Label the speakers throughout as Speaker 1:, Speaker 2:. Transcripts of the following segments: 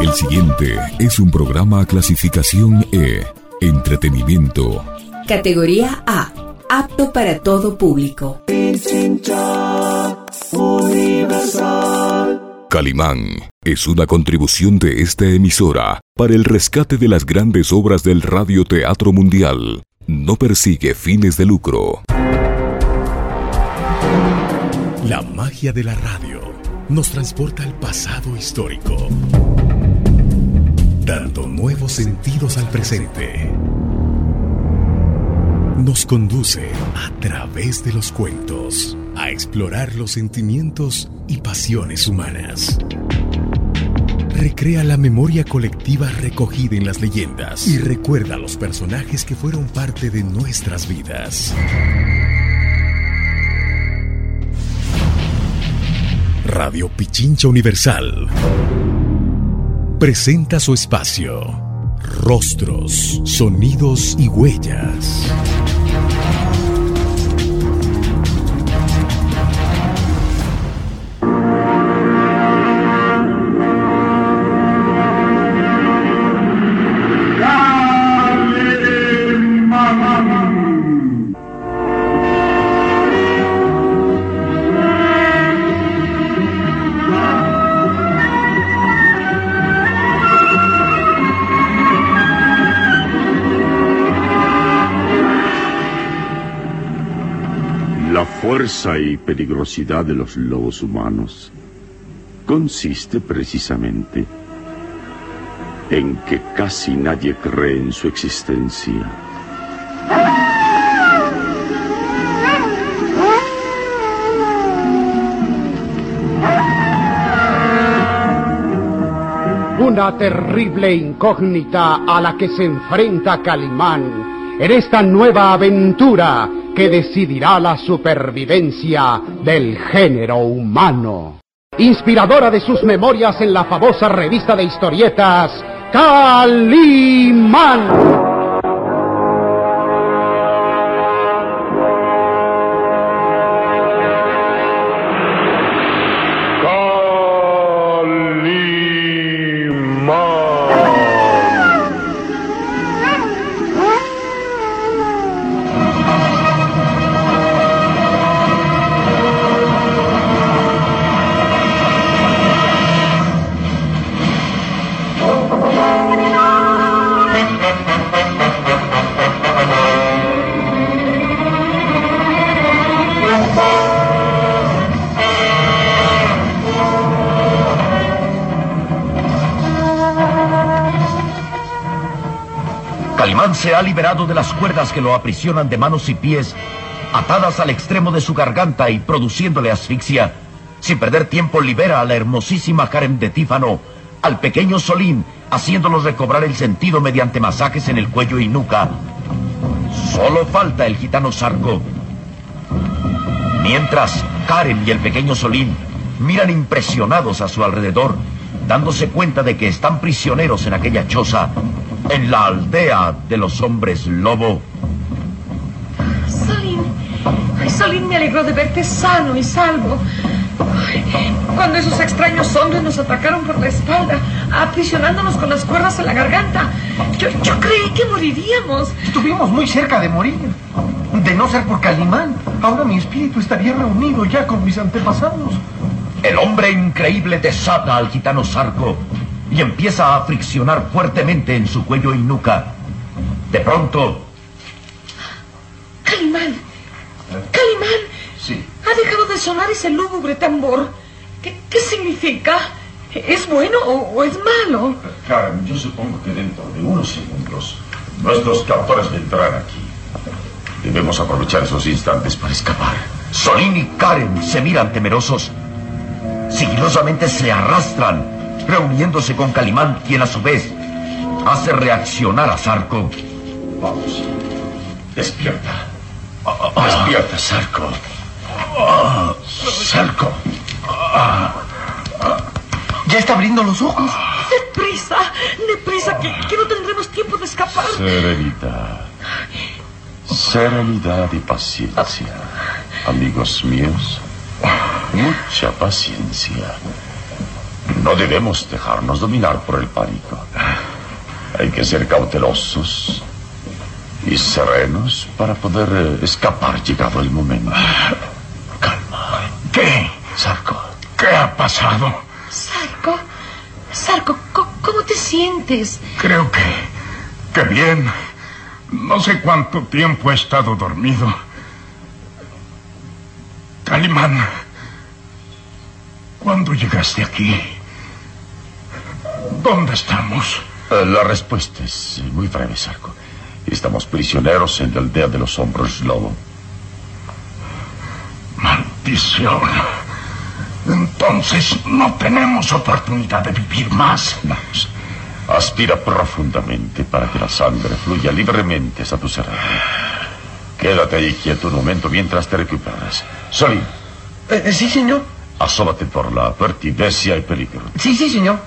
Speaker 1: El siguiente es un programa clasificación E, entretenimiento.
Speaker 2: Categoría A, apto para todo público.
Speaker 1: Calimán es una contribución de esta emisora para el rescate de las grandes obras del radioteatro mundial. No persigue fines de lucro.
Speaker 3: La magia de la radio nos transporta al pasado histórico, dando nuevos sentidos al presente. Nos conduce a través de los cuentos a explorar los sentimientos y pasiones humanas. Recrea la memoria colectiva recogida en las leyendas y recuerda los personajes que fueron parte de nuestras vidas. Radio Pichincha Universal presenta su espacio. Rostros, sonidos y huellas.
Speaker 4: Fuerza y peligrosidad de los lobos humanos consiste precisamente en que casi nadie cree en su existencia.
Speaker 5: Una terrible incógnita a la que se enfrenta Calimán en esta nueva aventura que decidirá la supervivencia del género humano. Inspiradora de sus memorias en la famosa revista de historietas, Calimán.
Speaker 6: Se ha liberado de las cuerdas que lo aprisionan de manos y pies, atadas al extremo de su garganta y produciéndole asfixia. Sin perder tiempo libera a la hermosísima Karen de Tífano, al pequeño Solín, haciéndolos recobrar el sentido mediante masajes en el cuello y nuca. Solo falta el gitano Sarco. Mientras, Karen y el pequeño Solín miran impresionados a su alrededor, dándose cuenta de que están prisioneros en aquella choza en la aldea de los hombres lobo.
Speaker 7: Salim, ay, Salim, me alegró de verte sano y salvo. cuando esos extraños hombres nos atacaron por la espalda, aprisionándonos con las cuerdas en la garganta, yo, yo creí que moriríamos.
Speaker 8: Estuvimos muy cerca de morir. De no ser por Calimán, ahora mi espíritu estaría reunido ya con mis antepasados.
Speaker 6: El hombre increíble desata al gitano Sarco y empieza a friccionar fuertemente en su cuello y nuca. De pronto...
Speaker 7: Calimán. Calimán.
Speaker 6: Sí.
Speaker 7: Ha dejado de sonar ese lúgubre tambor. ¿Qué, qué significa? ¿Es bueno o, es malo?
Speaker 9: Karen, yo supongo que dentro de unos segundos nuestros captores vendrán aquí. Debemos aprovechar esos instantes para escapar.
Speaker 6: Solín y Karen se miran temerosos. Sigilosamente se arrastran reuniéndose con Calimán, quien a su vez hace reaccionar a Sarco.
Speaker 9: Vamos, despierta. Despierta, Sarco. Sarco.
Speaker 8: Ya está abriendo los ojos.
Speaker 7: Deprisa, deprisa, que, que no tendremos tiempo de escapar.
Speaker 9: Serenidad. Serenidad y paciencia. Amigos míos, mucha paciencia. No debemos dejarnos dominar por el pánico. Hay que ser cautelosos y serenos para poder eh, escapar llegado el momento.
Speaker 10: Calma. ¿Qué?
Speaker 9: Sarco.
Speaker 10: ¿Qué ha pasado?
Speaker 7: Sarco, Sarco, co- ¿cómo te sientes?
Speaker 10: Creo que... que bien. No sé cuánto tiempo he estado dormido. Calimán, ¿cuándo llegaste aquí? ¿Dónde estamos?
Speaker 9: Eh, La respuesta es eh, muy breve, Sarco. Estamos prisioneros en la aldea de los hombros lobo.
Speaker 10: Maldición. Entonces no tenemos oportunidad de vivir más.
Speaker 9: Vamos. Aspira profundamente para que la sangre fluya libremente hacia tu cerebro. Quédate ahí quieto un momento mientras te recuperas. Solín,
Speaker 8: Eh, sí, señor.
Speaker 9: asómate por la puerta y ve si hay peligro.
Speaker 8: Sí, sí, señor.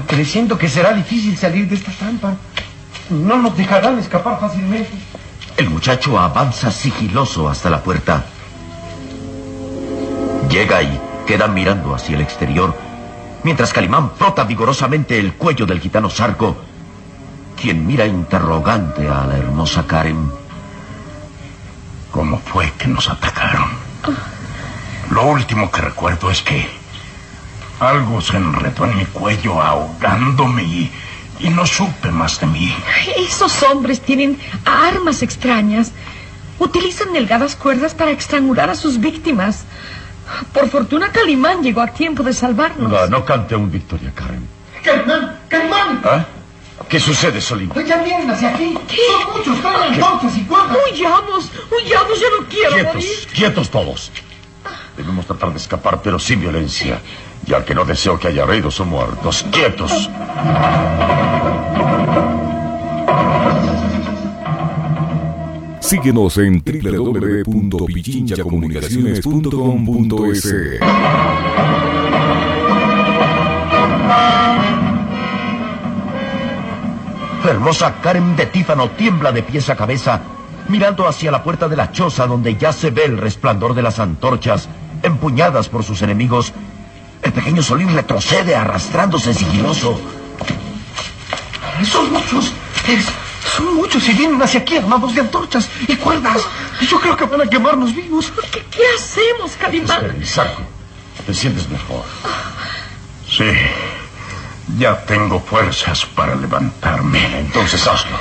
Speaker 8: Presiento que será difícil salir de esta trampa. No nos dejarán escapar fácilmente.
Speaker 6: El muchacho avanza sigiloso hasta la puerta. Llega y queda mirando hacia el exterior, mientras Calimán frota vigorosamente el cuello del gitano Sarco, quien mira interrogante a la hermosa Karen.
Speaker 10: ¿Cómo fue que nos atacaron? Lo último que recuerdo es que algo se enredó en mi cuello ahogándome y, y no supe más de mí.
Speaker 7: Esos hombres tienen armas extrañas. Utilizan delgadas cuerdas para estrangular a sus víctimas. Por fortuna, Calimán llegó a tiempo de salvarnos.
Speaker 9: No, no cante un victoria, Karen.
Speaker 8: ¡Calimán! ¡Calimán!
Speaker 9: ¿Ah? ¿Qué sucede, Solín?
Speaker 8: Ya vienen hacia aquí.
Speaker 7: ¿Qué?
Speaker 8: Son muchos, traen antorchas y cuerdas.
Speaker 7: Huyamos, huyamos, yo no quiero
Speaker 9: Quietos,
Speaker 7: morir.
Speaker 9: quietos todos. Debemos tratar de escapar, pero sin violencia. Y al que no deseo que haya heridos o muertos, quietos.
Speaker 1: Síguenos en www.pichinchacomunicaciones.com.es.
Speaker 6: La hermosa Karen de Tífano tiembla de pies a cabeza, mirando hacia la puerta de la choza donde ya se ve el resplandor de las antorchas, empuñadas por sus enemigos. El pequeño Solín retrocede arrastrándose sigiloso.
Speaker 8: Son muchos. Es- son muchos y vienen hacia aquí armados de antorchas y cuerdas. Yo creo que van a quemarnos vivos.
Speaker 7: ¿Qué, qué hacemos, Calimán?
Speaker 9: Sarco. ¿Te sientes mejor?
Speaker 10: Sí, ya tengo fuerzas para levantarme.
Speaker 9: Entonces hazlo.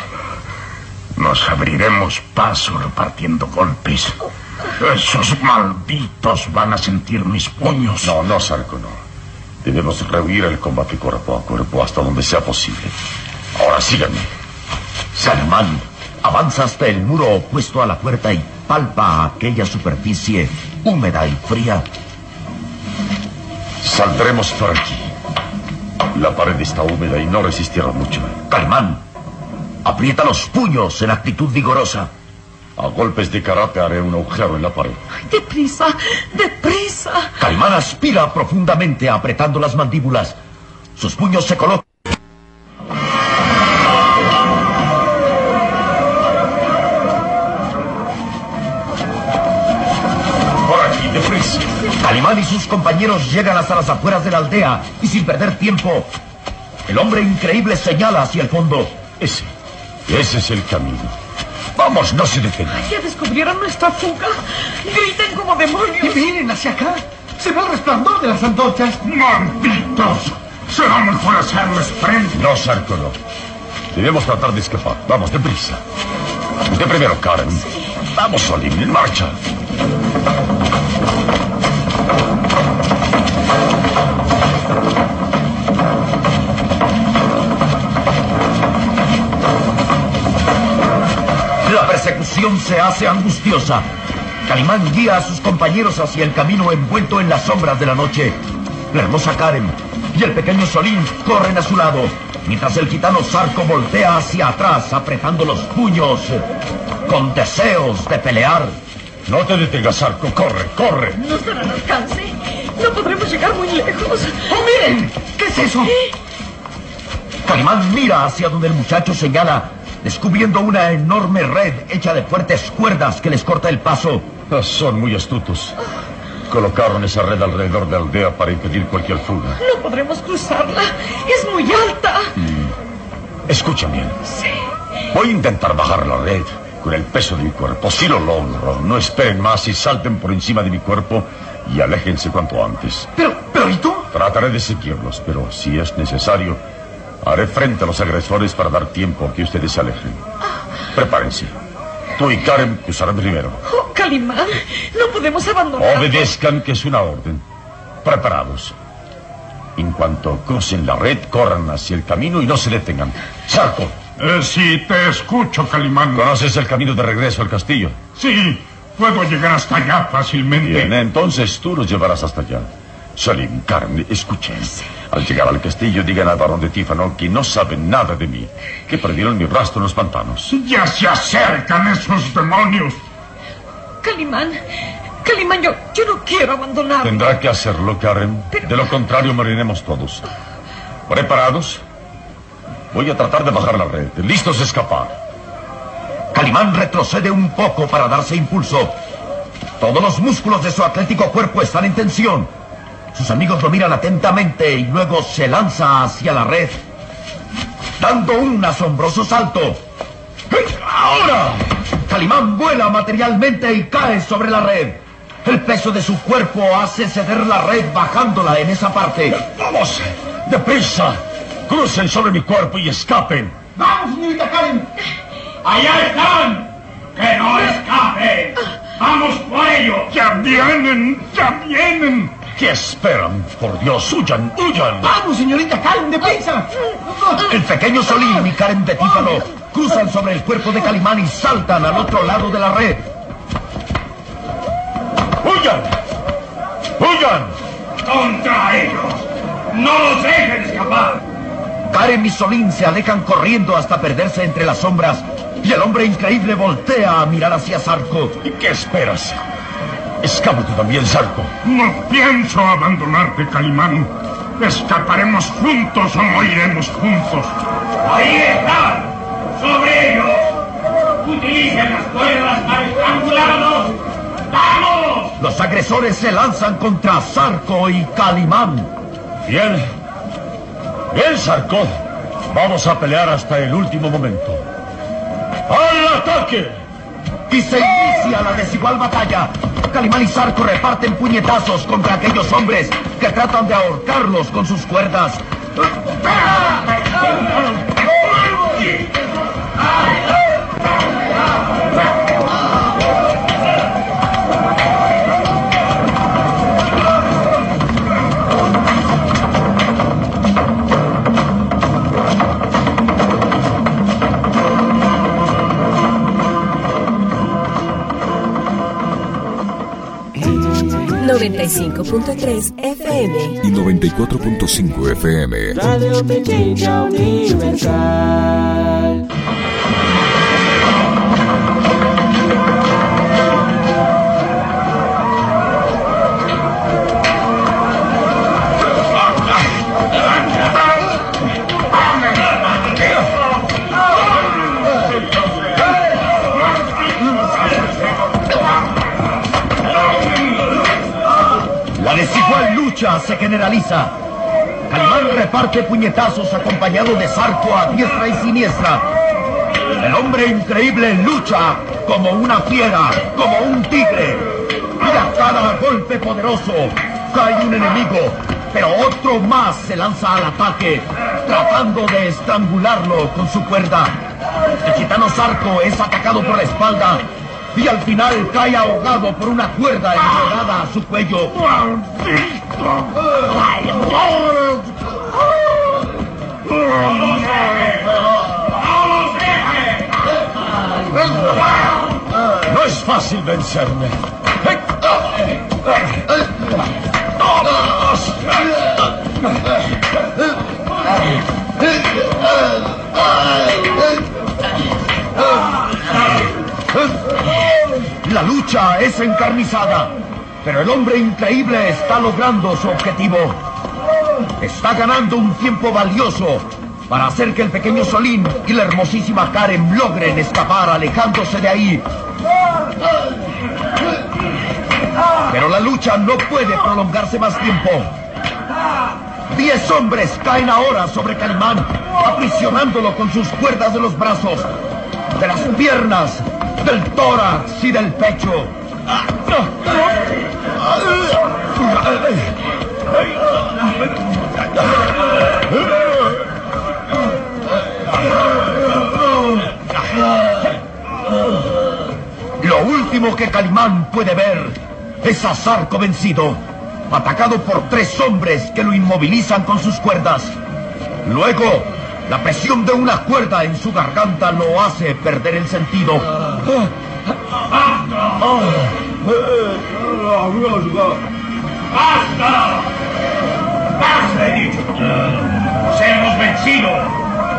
Speaker 10: Nos abriremos paso repartiendo golpes. Esos malditos van a sentir mis puños.
Speaker 9: No, no, Sarco, no. Debemos rehuir el combate cuerpo a cuerpo hasta donde sea posible. Ahora síganme.
Speaker 6: Calimán avanza hasta el muro opuesto a la puerta y palpa aquella superficie húmeda y fría.
Speaker 9: Saldremos por aquí. La pared está húmeda y no resistirá mucho.
Speaker 6: Calimán aprieta los puños en actitud vigorosa.
Speaker 9: A golpes de karate haré un agujero en la pared.
Speaker 7: Deprisa, deprisa.
Speaker 6: Calimán aspira profundamente apretando las mandíbulas. Sus puños se colocan.
Speaker 9: Por aquí, deprisa.
Speaker 6: Calimán y sus compañeros llegan hasta las afueras de la aldea y sin perder tiempo, el hombre increíble señala hacia el fondo.
Speaker 9: Ese. Ese es el camino. Vamos, no se detengan.
Speaker 7: Ya descubrieron nuestra fuga. Gritan como
Speaker 8: Y
Speaker 7: demonios.
Speaker 8: vienen hacia acá. Se ve el resplandor de las antorchas.
Speaker 10: ¡Malditos! Será mejor hacerles frente.
Speaker 9: No, Sarko, no. Debemos tratar de escapar. Vamos, deprisa. Usted primero, Karen. Vamos, Solín, en marcha.
Speaker 6: La persecución se hace angustiosa. Calimán guía a sus compañeros hacia el camino envuelto en las sombras de la noche. La hermosa Karen y el pequeño Solín corren a su lado, mientras el gitano Sarco voltea hacia atrás, apretando los puños, con deseos de pelear.
Speaker 9: No te detengas, Sarko. Corre, corre.
Speaker 7: Nos darán alcance. No podremos llegar muy lejos.
Speaker 8: ¡Oh, miren! ¿Qué es eso?
Speaker 6: Calimán mira hacia donde el muchacho señala, descubriendo una enorme red hecha de fuertes cuerdas que les corta el paso.
Speaker 9: Ah, Son muy astutos. colocaron esa red alrededor de la aldea para impedir cualquier fuga.
Speaker 7: No podremos cruzarla. Es muy alta.
Speaker 9: Escuchen bien.
Speaker 7: Sí.
Speaker 9: Voy a intentar bajar la red con el peso de mi cuerpo. Si lo logro, no esperen más y salten por encima de mi cuerpo y aléjense cuanto antes.
Speaker 8: Pero, pero, ¿y tú?
Speaker 9: Trataré de seguirlos, pero si es necesario, haré frente a los agresores para dar tiempo a que ustedes se alejen. Prepárense. Tú y Karen cruzarán primero.
Speaker 7: Oh, Calimán, no podemos abandonar.
Speaker 9: Obedezcan que es una orden. Preparados. En cuanto crucen la red, corran hacia el camino y no se detengan. Sarco,
Speaker 10: Eh, sí, te escucho, Calimán.
Speaker 9: ¿conoces el camino de regreso al castillo?
Speaker 10: Sí, puedo llegar hasta allá fácilmente.
Speaker 9: Bien, entonces tú los llevarás hasta allá. Salim, Karen, escuchen. Al llegar al castillo, digan al barón de Tífano que no saben nada de mí, que perdieron mi rastro en los pantanos.
Speaker 10: Ya se acercan esos demonios.
Speaker 7: Calimán, Calimán, yo, yo no quiero abandonar.
Speaker 9: Tendrá que hacerlo, Karen. De lo contrario, moriremos todos. ¿Preparados? Voy a tratar de bajar la red. ¿Listos a escapar?
Speaker 6: Calimán retrocede un poco para darse impulso. Todos los músculos de su atlético cuerpo están en tensión. Sus amigos lo miran atentamente y luego se lanza hacia la red, dando un asombroso salto. ¡Ahora! Calimán vuela materialmente y cae sobre la red. El peso de su cuerpo hace ceder la red bajándola en esa parte.
Speaker 9: ¡Vamos! ¡Deprisa! Crucen sobre mi cuerpo y escapen.
Speaker 8: ¡Vamos, señorita Karen!
Speaker 10: ¡Allá están! ¡Que no escapen! ¡Vamos por ellos! ¡Ya vienen! ¡Ya vienen!
Speaker 9: ¿Qué esperan? Por Dios, huyan, huyan.
Speaker 8: ¡Vamos, señorita Karen, deprisa!
Speaker 6: El pequeño Solín y Karen de Tífano cruzan sobre el cuerpo de Calimán y saltan al otro lado de la red.
Speaker 9: ¡Huyan! ¡Huyan!
Speaker 10: ¡Contra ellos! ¡No los dejen escapar!
Speaker 6: Karen y Solín se alejan corriendo hasta perderse entre las sombras y el hombre increíble voltea a mirar hacia Zarco.
Speaker 9: ¿Qué esperas? Escapa tú también, Sarco.
Speaker 10: No pienso abandonarte, Calimán. Escaparemos juntos o moriremos juntos. ¡Ahí están! ¡Sobre ellos! ¡Utilicen las cuerdas para estrangularlos! ¡Vamos!
Speaker 6: Los agresores se lanzan contra Zarco y Calimán.
Speaker 9: Bien. Bien, Sarco. Vamos a pelear hasta el último momento. ¡Al ataque!
Speaker 6: Y se inicia la desigual batalla. Calimán y Zarco reparten puñetazos contra aquellos hombres que tratan de ahorcarlos con sus cuerdas.
Speaker 2: ...95.3 FM...
Speaker 1: y 94.5 FM.
Speaker 11: Radio Pequeña Universal.
Speaker 6: Puñetazos acompañado de Zarco a diestra y siniestra. El hombre increíble lucha como una fiera, como un tigre. Y a cada golpe poderoso cae un enemigo, pero otro más se lanza al ataque, tratando de estrangularlo con su cuerda. El gitano Zarco es atacado por la espalda y al final cae ahogado por una cuerda enredada a su cuello.
Speaker 9: No es fácil vencerme.
Speaker 6: La lucha es encarnizada, pero el hombre increíble está logrando su objetivo. Está ganando un tiempo valioso para hacer que el pequeño Solín y la hermosísima Karen logren escapar alejándose de ahí. Pero la lucha no puede prolongarse más tiempo. Diez hombres caen ahora sobre Calimán, aprisionándolo con sus cuerdas de los brazos, de las piernas, del tórax y del pecho. Lo que Calimán puede ver es a Zarco vencido, atacado por tres hombres que lo inmovilizan con sus cuerdas. Luego, la presión de una cuerda en su garganta lo hace perder el sentido.
Speaker 10: ¡Basta! ¡Basta, he dicho! ¡Nos hemos vencido!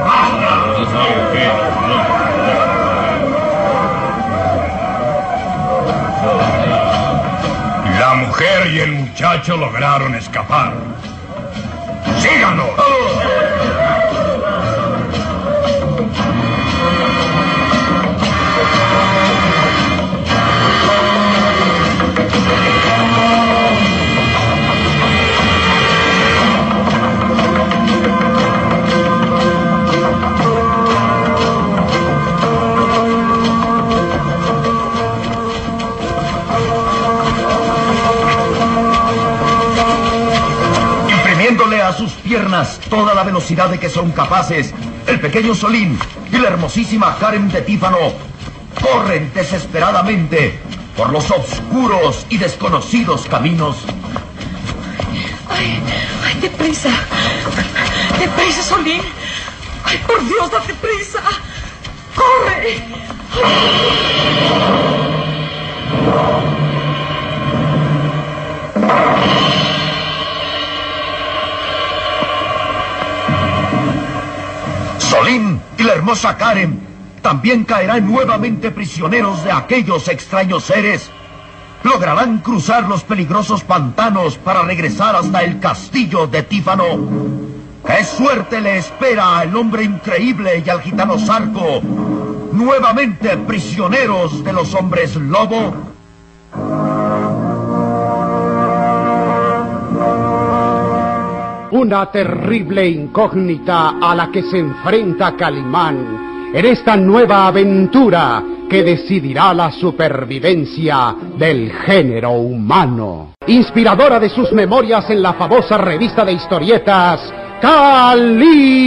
Speaker 10: ¡Basta! Y el muchacho lograron escapar. ¡Síganlo!
Speaker 6: A sus piernas toda la velocidad de que son capaces, el pequeño Solín y la hermosísima Karen de Tífano corren desesperadamente por los oscuros y desconocidos caminos.
Speaker 7: Ay, ay, deprisa. Deprisa, Solín. Ay, por Dios, date prisa. ¡Corre!
Speaker 6: Solín y la hermosa Karen también caerán nuevamente prisioneros de aquellos extraños seres. Lograrán cruzar los peligrosos pantanos para regresar hasta el castillo de Tífano. ¡Qué suerte le espera al hombre increíble y al gitano Zarco! Nuevamente prisioneros de los hombres lobo.
Speaker 5: Una terrible incógnita a la que se enfrenta Calimán en esta nueva aventura que decidirá la supervivencia del género humano. Inspiradora de sus memorias en la famosa revista de historietas Calimán.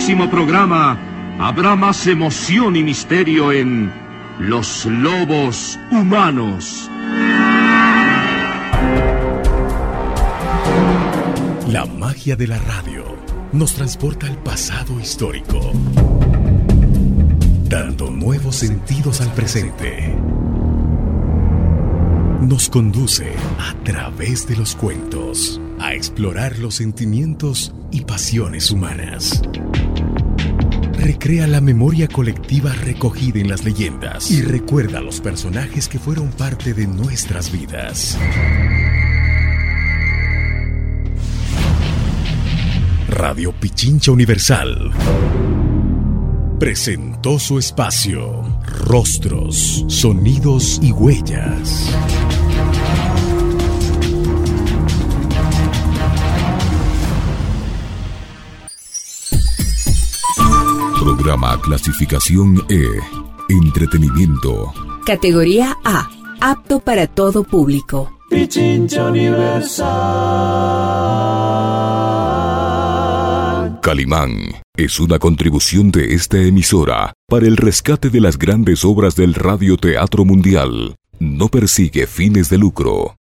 Speaker 11: Próximo programa habrá más emoción y misterio en Los Lobos Humanos.
Speaker 3: La magia de la radio nos transporta al pasado histórico, dando nuevos sentidos al presente. Nos conduce a través de los cuentos a explorar los sentimientos y pasiones humanas. Recrea la memoria colectiva recogida en las leyendas y recuerda a los personajes que fueron parte de nuestras vidas. Radio Pichincha Universal presentó su espacio Rostros, Sonidos y Huellas.
Speaker 1: Programa clasificación E. Entretenimiento.
Speaker 2: Categoría A. Apto para todo público.
Speaker 12: Pichincha Universal.
Speaker 1: Calimán es una contribución de esta emisora para el rescate de las grandes obras del radioteatro mundial. No persigue fines de lucro.